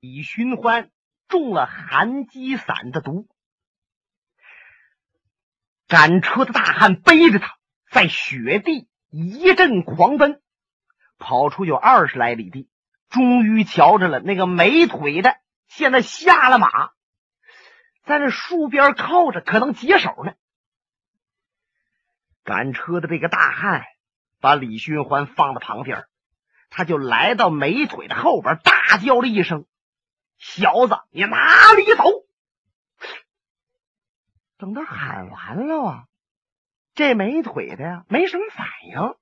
李寻欢中了寒鸡散的毒。赶车的大汉背着他，在雪地一阵狂奔，跑出有二十来里地，终于瞧着了那个没腿的，现在下了马，在这树边靠着，可能解手呢。赶车的这个大汉把李寻欢放到旁边，他就来到没腿的后边，大叫了一声：“小子，你哪里走？”等他喊完了啊，这没腿的呀，没什么反应，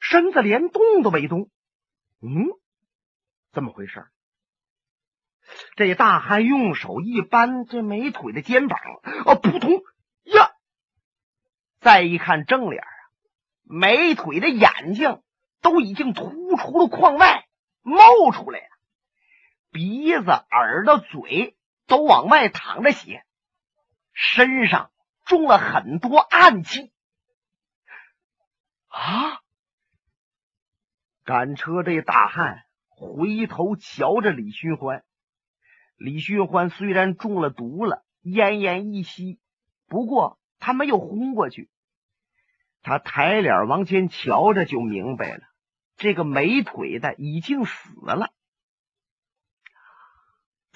身子连动都没动。嗯，怎么回事？这大汉用手一扳这没腿的肩膀，哦，扑通呀！再一看正脸啊，没腿的眼睛都已经突出了眶外，冒出来了，鼻子、耳朵、嘴都往外淌着血。身上中了很多暗器啊！赶车这大汉回头瞧着李寻欢，李寻欢虽然中了毒了，奄奄一息，不过他没有昏过去。他抬脸往前瞧着，就明白了，这个没腿的已经死了。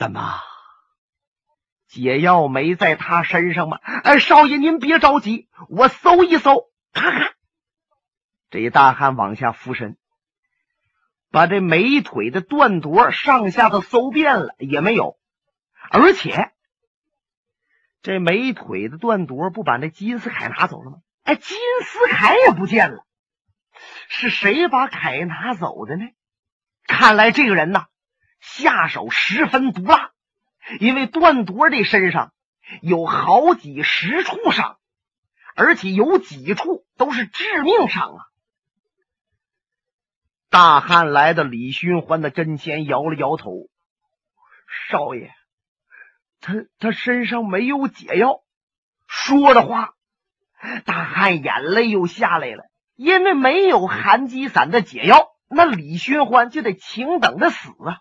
怎么？解药没在他身上吗？哎，少爷您别着急，我搜一搜看看。这一大汉往下俯身，把这美腿的断夺上下都搜遍了，也没有。而且这美腿的断夺不把那金丝铠拿走了吗？哎，金丝铠也不见了，是谁把铠拿走的呢？看来这个人呐，下手十分毒辣。因为段铎这身上有好几十处伤，而且有几处都是致命伤啊！大汉来到李寻欢的跟前，摇了摇头：“少爷，他他身上没有解药。”说着话，大汉眼泪又下来了，因为没有寒疾散的解药，那李寻欢就得请等着死啊！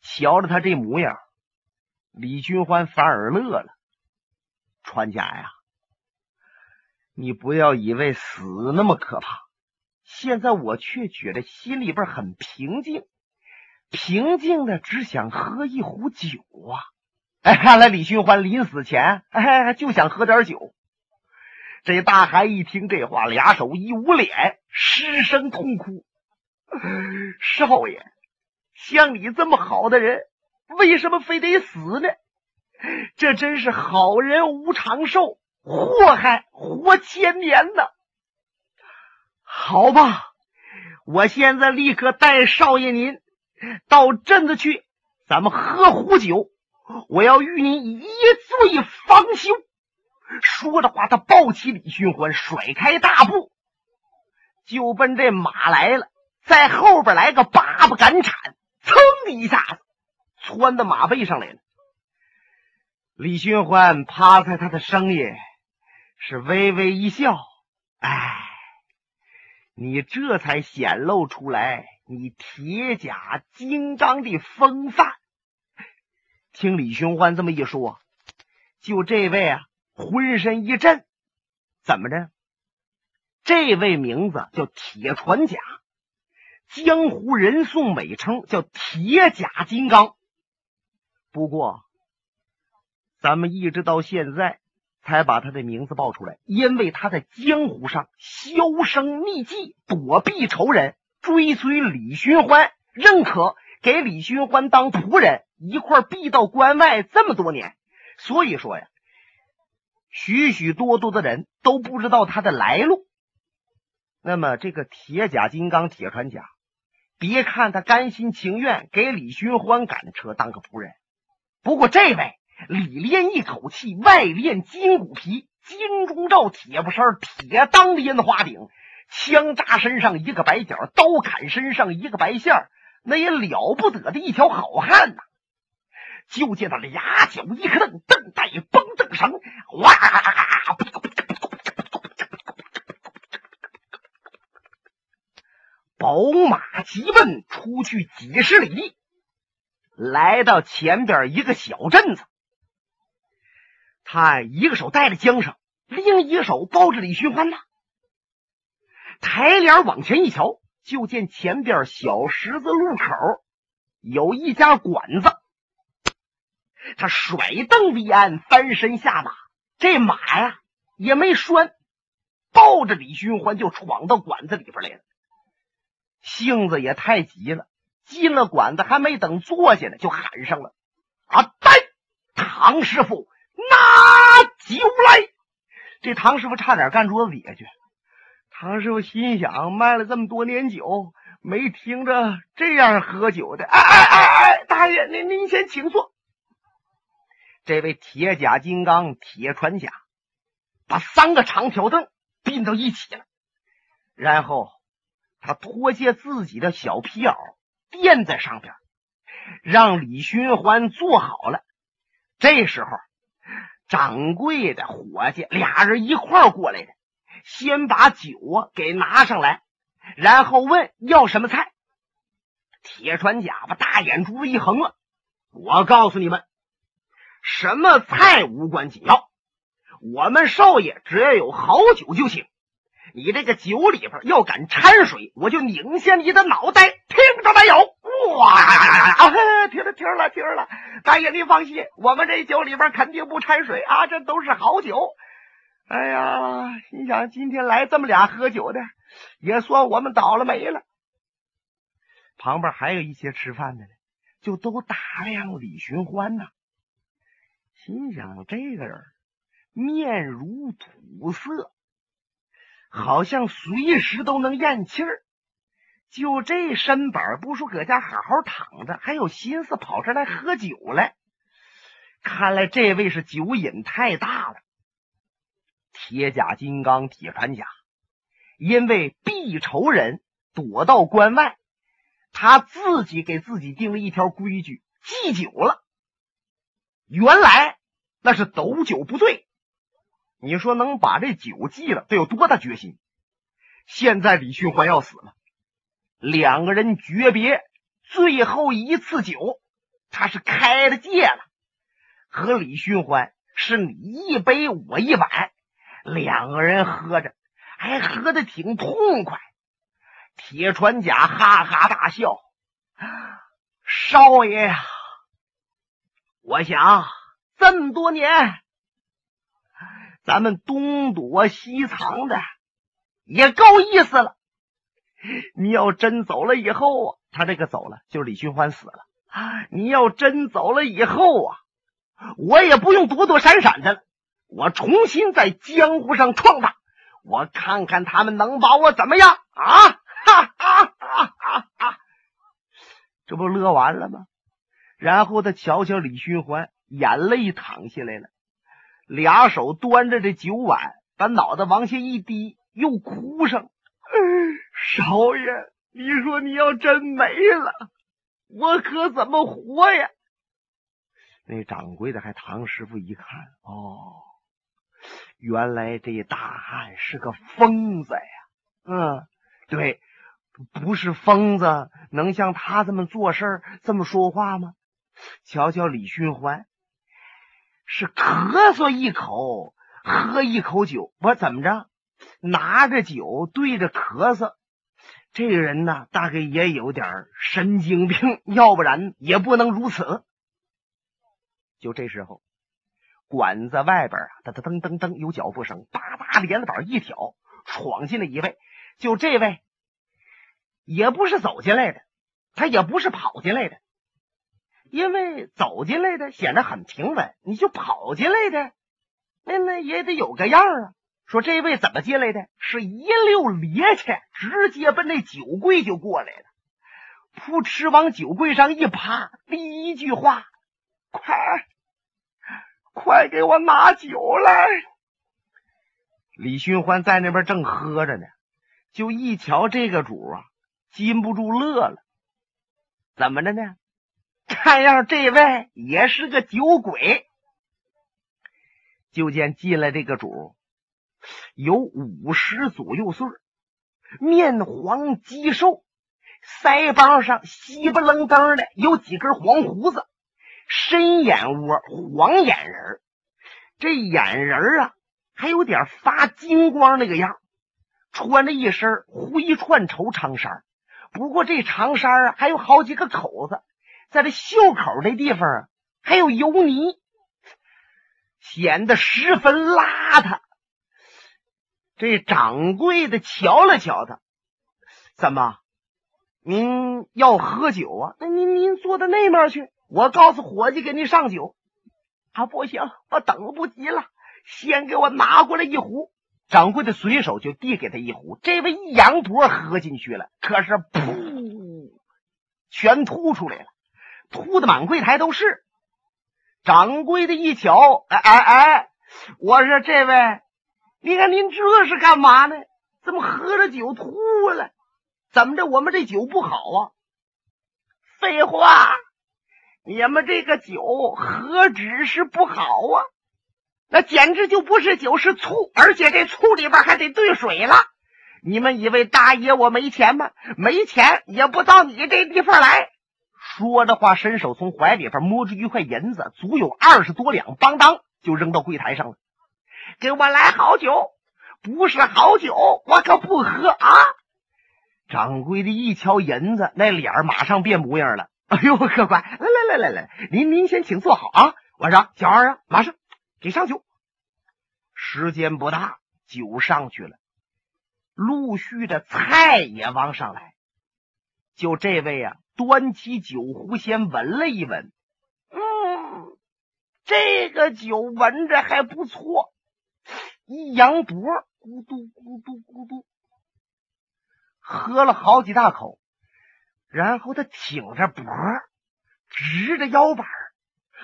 瞧着他这模样，李寻欢反而乐了。船家呀，你不要以为死那么可怕，现在我却觉得心里边很平静，平静的只想喝一壶酒啊！哎，看来李寻欢临死前哎就想喝点酒。这大汉一听这话，俩手一捂脸，失声痛哭：“ 少爷！”像你这么好的人，为什么非得死呢？这真是好人无长寿，祸害活千年呢。好吧，我现在立刻带少爷您到镇子去，咱们喝壶酒。我要与您一醉方休。说着话，他抱起李寻欢，甩开大步，就奔这马来了，在后边来个八步赶铲。噌的一下子，窜到马背上来了。李寻欢趴在他的声音，是微微一笑：“哎，你这才显露出来你铁甲金刚的风范。”听李寻欢这么一说，就这位啊，浑身一震。怎么着？这位名字叫铁船甲。江湖人送美称叫铁甲金刚，不过咱们一直到现在才把他的名字报出来，因为他在江湖上销声匿迹，躲避仇人，追随李寻欢，认可给李寻欢当仆人，一块避到关外这么多年。所以说呀，许许多多的人都不知道他的来路。那么这个铁甲金刚、铁船甲。别看他甘心情愿给李寻欢赶车当个仆人，不过这位里练一口气，外练筋骨皮，金钟罩、铁布衫、铁裆的烟花顶，枪扎身上一个白角，刀砍身上一个白线那也了不得的一条好汉呐！就见他俩脚一磕蹬，蹬带绷蹬绳，哇！宝马急奔出去几十里地，来到前边一个小镇子。他一个手带着缰绳，另一手抱着李寻欢呢。抬脸往前一瞧，就见前边小十字路口有一家馆子。他甩蹬离鞍，翻身下马，这马呀也没拴，抱着李寻欢就闯到馆子里边来了。性子也太急了，进了馆子还没等坐下呢，就喊上了：“啊，呆，唐师傅，拿酒来！”这唐师傅差点干桌子底下去。唐师傅心想：卖了这么多年酒，没听着这样喝酒的。哎哎哎哎，大爷，您您先请坐。这位铁甲金刚铁船甲把三个长条凳并到一起了，然后他脱下自己的小皮袄垫在上边，让李寻欢坐好了。这时候，掌柜的伙计俩人一块过来的，先把酒啊给拿上来，然后问要什么菜。铁船甲把大眼珠子一横了，我告诉你们。什么菜无关紧要，我们少爷只要有好酒就行。你这个酒里边要敢掺水，我就拧下你的脑袋！听着没有？哇啊！听了听了听了，大爷您放心，我们这酒里边肯定不掺水啊，这都是好酒。哎呀，心想今天来这么俩喝酒的，也算我们倒了霉了。旁边还有一些吃饭的呢，就都打量李寻欢呢。心想这个人面如土色，好像随时都能咽气儿。就这身板，不说搁家好好躺着，还有心思跑这来喝酒来。看来这位是酒瘾太大了。铁甲金刚铁船甲，因为避仇人躲到关外，他自己给自己定了一条规矩：忌酒了。原来那是斗酒不醉，你说能把这酒忌了，得有多大决心？现在李寻欢要死了，两个人诀别最后一次酒，他是开了戒了，和李寻欢是你一杯我一碗，两个人喝着还喝的挺痛快。铁船甲哈哈大笑：“少爷呀！”我想这么多年，咱们东躲西藏的也够意思了。你要真走了以后啊，他这个走了，就是李寻欢死了。你要真走了以后啊，我也不用躲躲闪闪的了，我重新在江湖上闯荡，我看看他们能把我怎么样啊！哈哈哈哈哈！这不乐完了吗？然后他瞧瞧李寻欢，眼泪淌下来了，俩手端着这酒碗，把脑袋往下一低，又哭上。少爷，你说你要真没了，我可怎么活呀？那掌柜的还唐师傅一看，哦，原来这大汉是个疯子呀。嗯，对，不是疯子能像他这么做事这么说话吗？瞧瞧李寻欢，是咳嗽一口，喝一口酒，我怎么着？拿着酒对着咳嗽，这个人呢，大概也有点神经病，要不然也不能如此。就这时候，馆子外边啊，噔噔噔噔有脚步声，叭叭帘子板一挑，闯进来一位。就这位，也不是走进来的，他也不是跑进来的。因为走进来的显得很平稳，你就跑进来的，那那也得有个样啊。说这位怎么进来的？是一溜趔趄，直接奔那酒柜就过来了，扑哧往酒柜上一趴，第一句话：“快，快给我拿酒来！”李寻欢在那边正喝着呢，就一瞧这个主啊，禁不住乐了。怎么着呢？看样这位也是个酒鬼。就见进来这个主，有五十左右岁面黄肌瘦，腮帮上稀不楞登的有几根黄胡子，深眼窝，黄眼仁这眼仁啊还有点发金光那个样穿着一身灰串绸长衫，不过这长衫啊还有好几个口子，在这袖口这地方啊还有油泥，显得十分邋遢。这掌柜的瞧了瞧他，怎么？您要喝酒啊？那您您坐到那面去，我告诉伙计给您上酒。啊，不行，我等不及了，先给我拿过来一壶。掌柜的随手就递给他一壶，这位一仰脖喝进去了，可是噗，全吐出来了，吐的满柜台都是。掌柜的一瞧，哎哎哎，我说这位，你看您这是干嘛呢？怎么喝了酒吐了？怎么着？我们这酒不好啊？废话，你们这个酒何止是不好啊？那简直就不是酒，是醋，而且这醋里边还得兑水了。你们以为大爷我没钱吗？没钱也不到你这地方来。说着话，伸手从怀里边摸出一块银子，足有二十多两，邦当就扔到柜台上了。给我来好酒，不是好酒，我可不喝啊！掌柜的一瞧银子，那脸马上变模样了。哎呦，客官，来来来来来，您您先请坐好啊！我说小二啊，马上给上酒。时间不大，酒上去了，陆续的菜也往上来。就这位啊，端起酒壶先闻了一闻，嗯，这个酒闻着还不错。一扬脖，咕嘟咕嘟咕嘟。喝了好几大口，然后他挺着脖，直着腰板，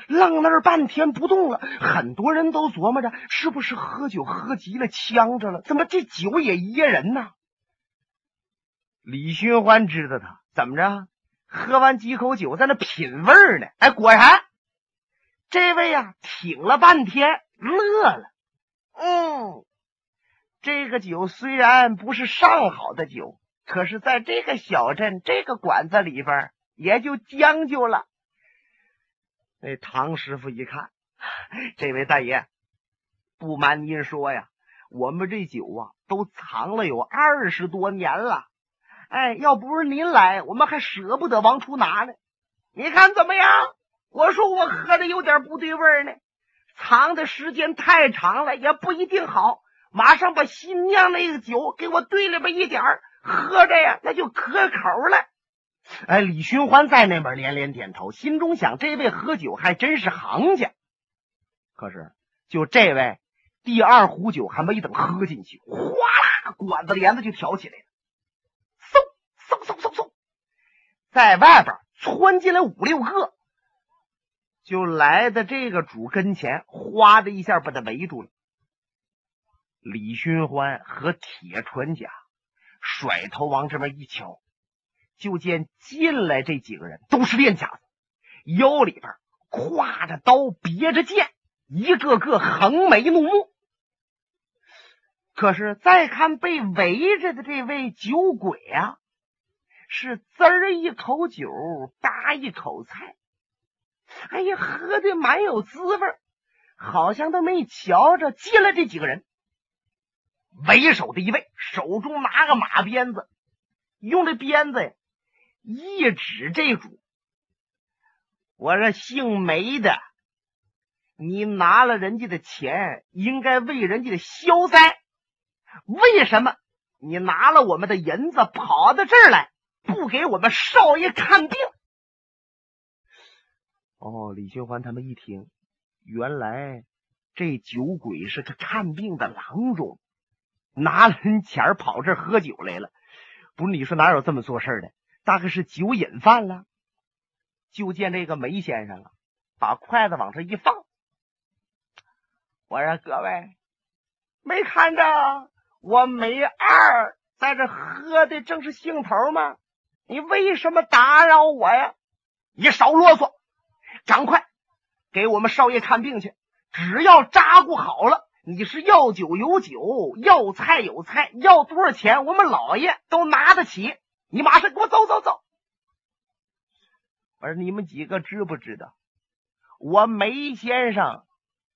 愣那儿半天不动了。很多人都琢磨着，是不是喝酒喝急了，呛着了？怎么这酒也噎人呢？李寻欢知道他怎么着，喝完几口酒，在那品味呢。哎，果然，这位呀，挺了半天，乐了。嗯，这个酒虽然不是上好的酒。可是，在这个小镇这个馆子里边，也就将就了。那唐师傅一看，这位大爷，不瞒您说呀，我们这酒啊，都藏了有二十多年了。哎，要不是您来，我们还舍不得往出拿呢。你看怎么样？我说我喝的有点不对味呢，藏的时间太长了，也不一定好。马上把新酿那个酒给我兑里边一点。喝着呀，那就可口了。哎，李寻欢在那边连连点头，心中想：这位喝酒还真是行家。可是，就这位第二壶酒还没等喝进去，哗啦，管子帘子就挑起来了。在外边窜进来五六个，就来到这个主跟前，哗的一下把他围住了。李寻欢和铁船甲。甩头往这边一瞧，就见进来这几个人都是练家子，腰里边挎着刀，别着剑，一个个横眉怒目。可是再看被围着的这位酒鬼啊，是滋儿一口酒，搭一口菜，哎呀，喝的蛮有滋味，好像都没瞧着进来这几个人。为首的一位手中拿个马鞭子，用这鞭子呀一指这主。我说姓梅的，你拿了人家的钱，应该为人家的消灾。为什么你拿了我们的银子，跑到这儿来，不给我们少爷看病？哦，李寻欢他们一听，原来这酒鬼是个看病的郎中。拿了人钱跑这喝酒来了，不是？你说哪有这么做事的？大概是酒瘾犯了。就见这个梅先生啊，把筷子往这一放。我说各位，没看着我梅二在这喝的正是兴头吗？你为什么打扰我呀？你少啰嗦，赶快给我们少爷看病去。只要扎顾好了。你是要酒有酒，要菜有菜，要多少钱，我们老爷都拿得起。你马上给我走走走！我说你们几个知不知道，我梅先生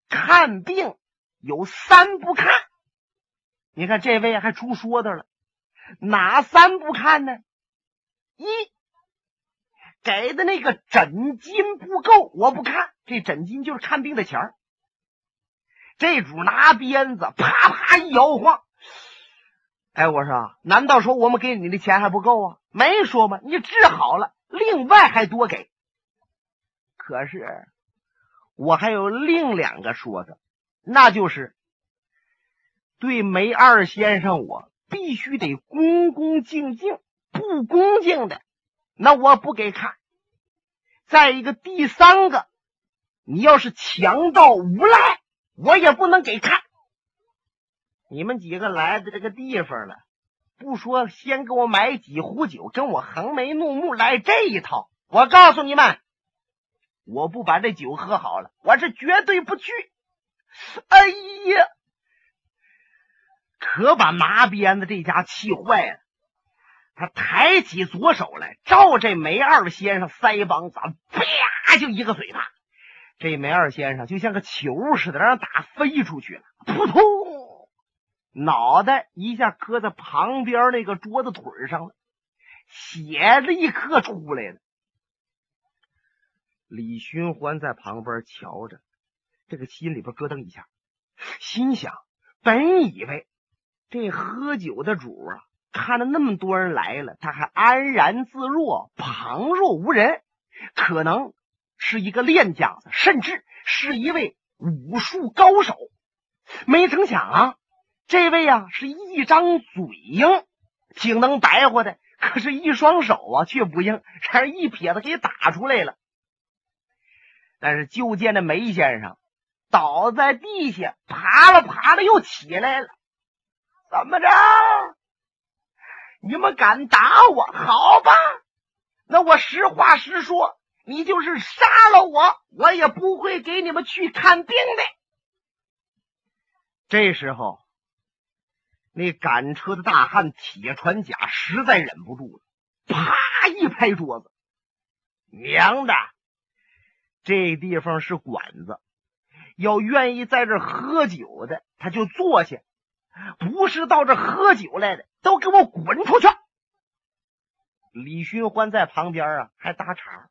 看病有三不看。你看这位还出说的了，哪三不看呢？一给的那个诊金不够，我不看。这诊金就是看病的钱。这主拿鞭子啪啪一摇晃。哎，我说，难道说我们给你的钱还不够啊？没说吗？你治好了，另外还多给。可是我还有另两个说的，那就是对梅二先生，我必须得恭恭敬敬，不恭敬的，那我不给看。再一个，第三个，你要是强盗无赖，我也不能给看。你们几个来的这个地方了，不说先给我买几壶酒，跟我横眉怒目来这一套。我告诉你们，我不把这酒喝好了，我是绝对不去。哎呀，可把麻鞭子这家气坏了。他抬起左手来，照这梅二先生腮帮子，啪就一个嘴巴。这梅二先生就像个球似的，让人打飞出去了，扑通。脑袋一下磕在旁边那个桌子腿上了，血立刻出来了。李寻欢在旁边瞧着，这个心里边咯噔一下，心想：本以为这喝酒的主啊，看着那么多人来了，他还安然自若、旁若无人，可能是一个练家子，甚至是一位武术高手。没成想啊！这位啊，是一张嘴硬，挺能白活的，可是，一双手啊却不硬，让人一撇子给打出来了。但是，就见那梅先生倒在地下，爬了爬了又起来了。怎么着？你们敢打我？好吧，那我实话实说，你就是杀了我，我也不会给你们去看病的。这时候。那赶车的大汉铁船甲实在忍不住了，啪一拍桌子：“娘的，这地方是馆子，要愿意在这喝酒的，他就坐下；不是到这喝酒来的，都给我滚出去！”李寻欢在旁边啊，还搭茬：“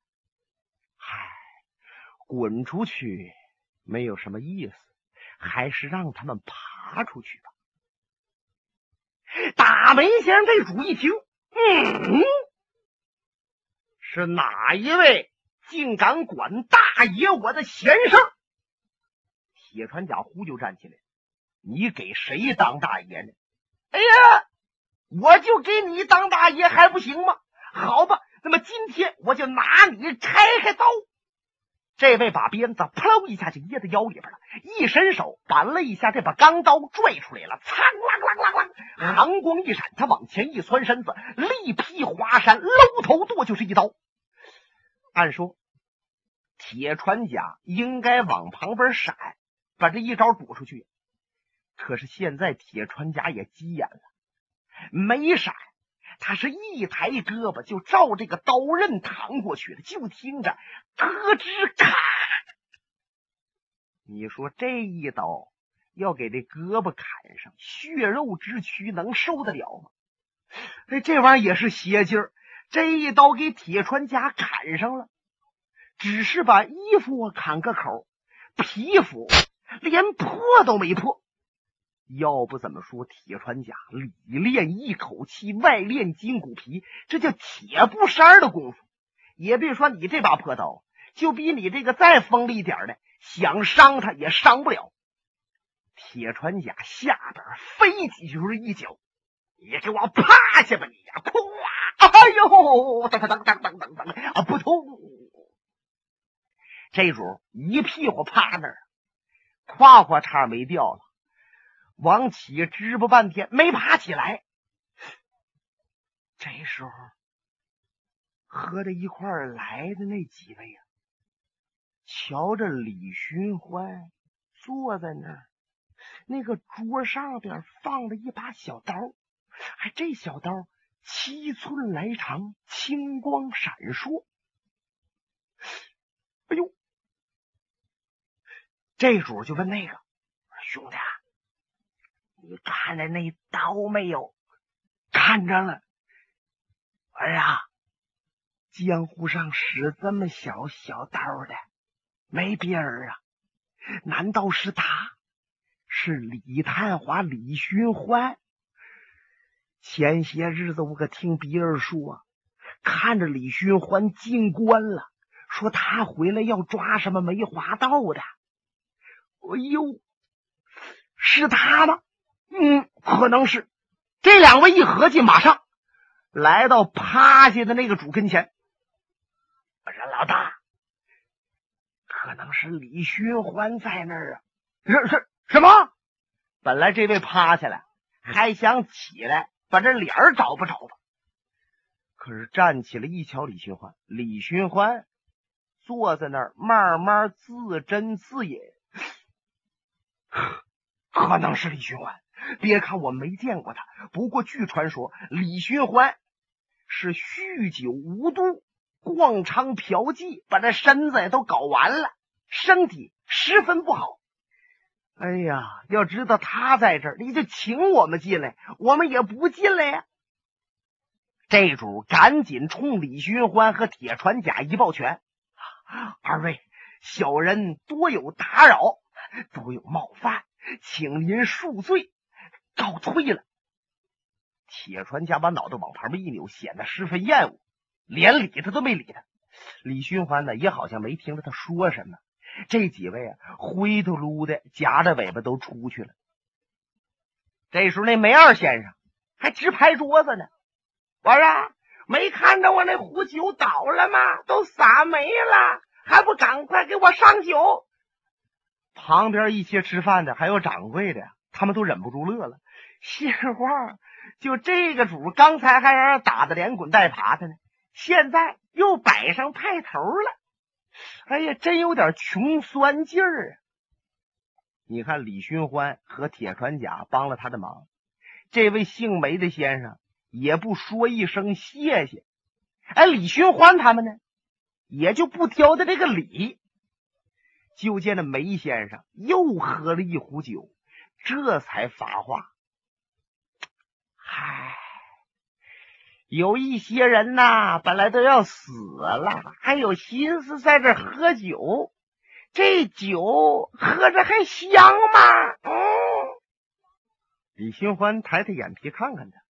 嗨，滚出去没有什么意思，还是让他们爬出去吧。”打门先生这主一听，嗯，是哪一位竟敢管大爷我的闲事？铁船甲呼就站起来，你给谁当大爷呢？哎呀，我就给你当大爷还不行吗？好吧，那么今天我就拿你拆开刀。这位把鞭子扑一下就掖在腰里边了，一伸手扳了一下这把钢刀，拽出来了，苍啷啷啷啷，寒光一闪，他往前一窜身子，力劈华山，搂头剁就是一刀。按说铁船甲应该往旁边闪，把这一招躲出去，可是现在铁船甲也急眼了，没闪。他是一抬胳膊就照这个刀刃扛过去了，就听着咯吱咔，你说这一刀要给这胳膊砍上，血肉之躯能受得了吗？哎，这玩意儿也是邪劲儿，这一刀给铁穿甲砍上了，只是把衣服砍个口，皮肤连破都没破。要不怎么说铁穿甲里练一口气，外练筋骨皮，这叫铁布衫的功夫。也别说你这把破刀，就比你这个再锋利点的，想伤他也伤不了。铁穿甲下边飞起就是一脚，你给我趴下吧你呀！哐！哎呦，当当当当当当当啊！扑通！这主一屁股趴那儿，胯胯叉没掉了。王启支吧半天没爬起来，这时候和着一块来的那几位啊，瞧着李寻欢坐在那儿，那个桌上边放了一把小刀，还这小刀七寸来长，青光闪烁。哎呦！这主就问那个兄弟啊，你看着那刀没有？看着了。儿啊，江湖上使这么小小刀的没别人啊？难道是他？是李探花李寻欢？前些日子我可听别人说，看着李寻欢进关了，说他回来要抓什么梅花道的。哎呦，是他吗？嗯，可能是。这两位一合计，马上。来到趴下的那个主跟前，我说：“老大，可能是李寻欢在那儿啊？是是什么？本来这位趴下来还想起来把这脸儿找不着吧？可是站起来一瞧，李寻欢，李寻欢坐在那儿慢慢自斟自饮，可能是李寻欢。”别看我没见过他，不过据传说，李寻欢是酗酒无度、逛娼嫖妓，把这身子都搞完了，身体十分不好。哎呀，要知道他在这儿，你就请我们进来，我们也不进来呀。这主赶紧冲李寻欢和铁船甲一抱拳：“二位小人多有打扰，多有冒犯，请您恕罪。”告退了，铁船家把脑袋往旁边一扭，显得十分厌恶，连理他都没理他。李寻欢呢，也好像没听着他说什么。这几位啊，灰头噜的，夹着尾巴都出去了。这时候，那梅二先生还直拍桌子呢。我说：“没看着我那壶酒倒了吗？都洒没了，还不赶快给我上酒！”旁边一些吃饭的，还有掌柜的，他们都忍不住乐了。心话，就这个主，刚才还让人打的连滚带爬的呢，现在又摆上派头了。哎呀，真有点穷酸劲儿啊！你看，李寻欢和铁船甲帮了他的忙，这位姓梅的先生也不说一声谢谢。哎，李寻欢他们呢，也就不挑的这个理。就见那梅先生又喝了一壶酒，这才发话。唉，有一些人呐，本来都要死了，还有心思在这喝酒，这酒喝着还香吗？嗯。李寻欢抬抬眼皮看看他，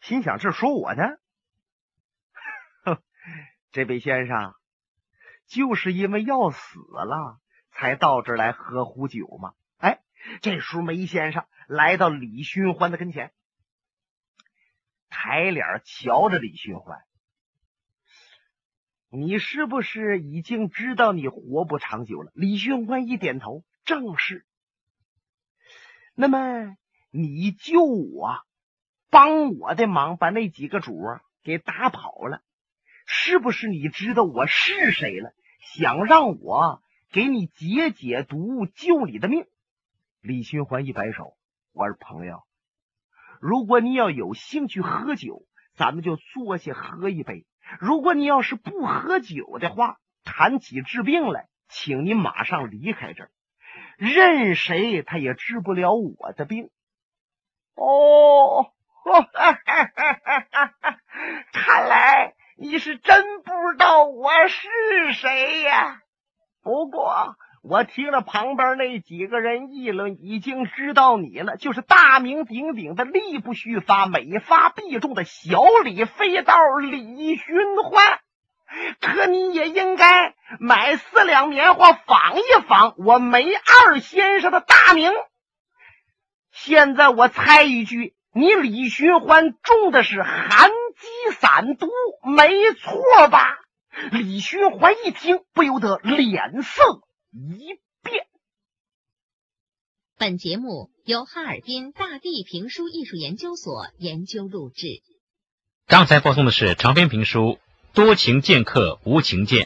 心想：这说我呢？哼，这位先生就是因为要死了，才到这来喝壶酒吗？哎，这时候梅先生来到李寻欢的跟前。抬脸瞧着李寻欢，你是不是已经知道你活不长久了？李寻欢一点头，正是。那么你救我，帮我的忙，把那几个主给打跑了，是不是你知道我是谁了？想让我给你解解毒，救你的命？李寻欢一摆手，我是朋友。如果你要有兴趣喝酒，咱们就坐下喝一杯；如果你要是不喝酒的话，谈起治病来，请您马上离开这儿。任谁他也治不了我的病。哦，哈哈哈哈哈看来你是真不知道我是谁呀。不过。我听了旁边那几个人议论，已经知道你了，就是大名鼎鼎的力不虚发、每发必中的小李飞刀李寻欢。可你也应该买四两棉花仿一仿我梅二先生的大名。现在我猜一句，你李寻欢中的是寒疾散毒，没错吧？李寻欢一听，不由得脸色。一遍。本节目由哈尔滨大地评书艺术研究所研究录制。刚才播送的是长篇评书《多情剑客无情剑》。